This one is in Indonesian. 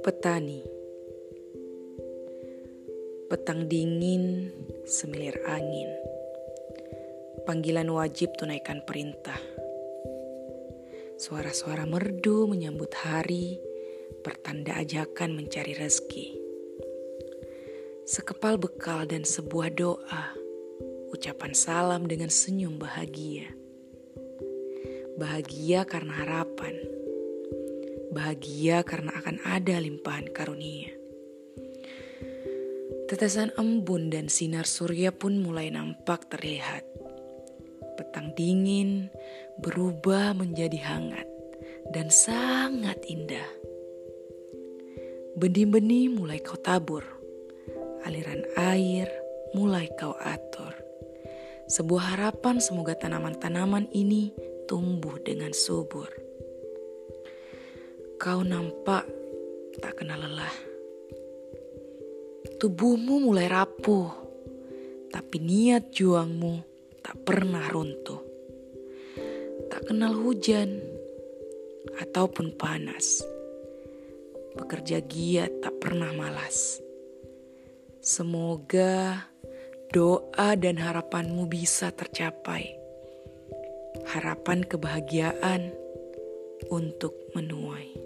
Petani. Petang dingin, semilir angin. Panggilan wajib tunaikan perintah. Suara-suara merdu menyambut hari Pertanda ajakan mencari rezeki. Sekepal bekal dan sebuah doa Ucapan salam dengan senyum bahagia. Bahagia karena harapan Bahagia karena akan ada limpahan karunia. Tetesan embun dan sinar surya pun mulai nampak terlihat. Petang dingin berubah menjadi hangat dan sangat indah. Benih-benih mulai kau tabur, aliran air mulai kau atur. Sebuah harapan semoga tanaman-tanaman ini tumbuh dengan subur. Kau nampak tak kenal lelah. Tubuhmu mulai rapuh, tapi niat juangmu tak pernah runtuh. Tak kenal hujan ataupun panas. Bekerja giat tak pernah malas. Semoga doa dan harapanmu bisa tercapai. Harapan kebahagiaan untuk menuai.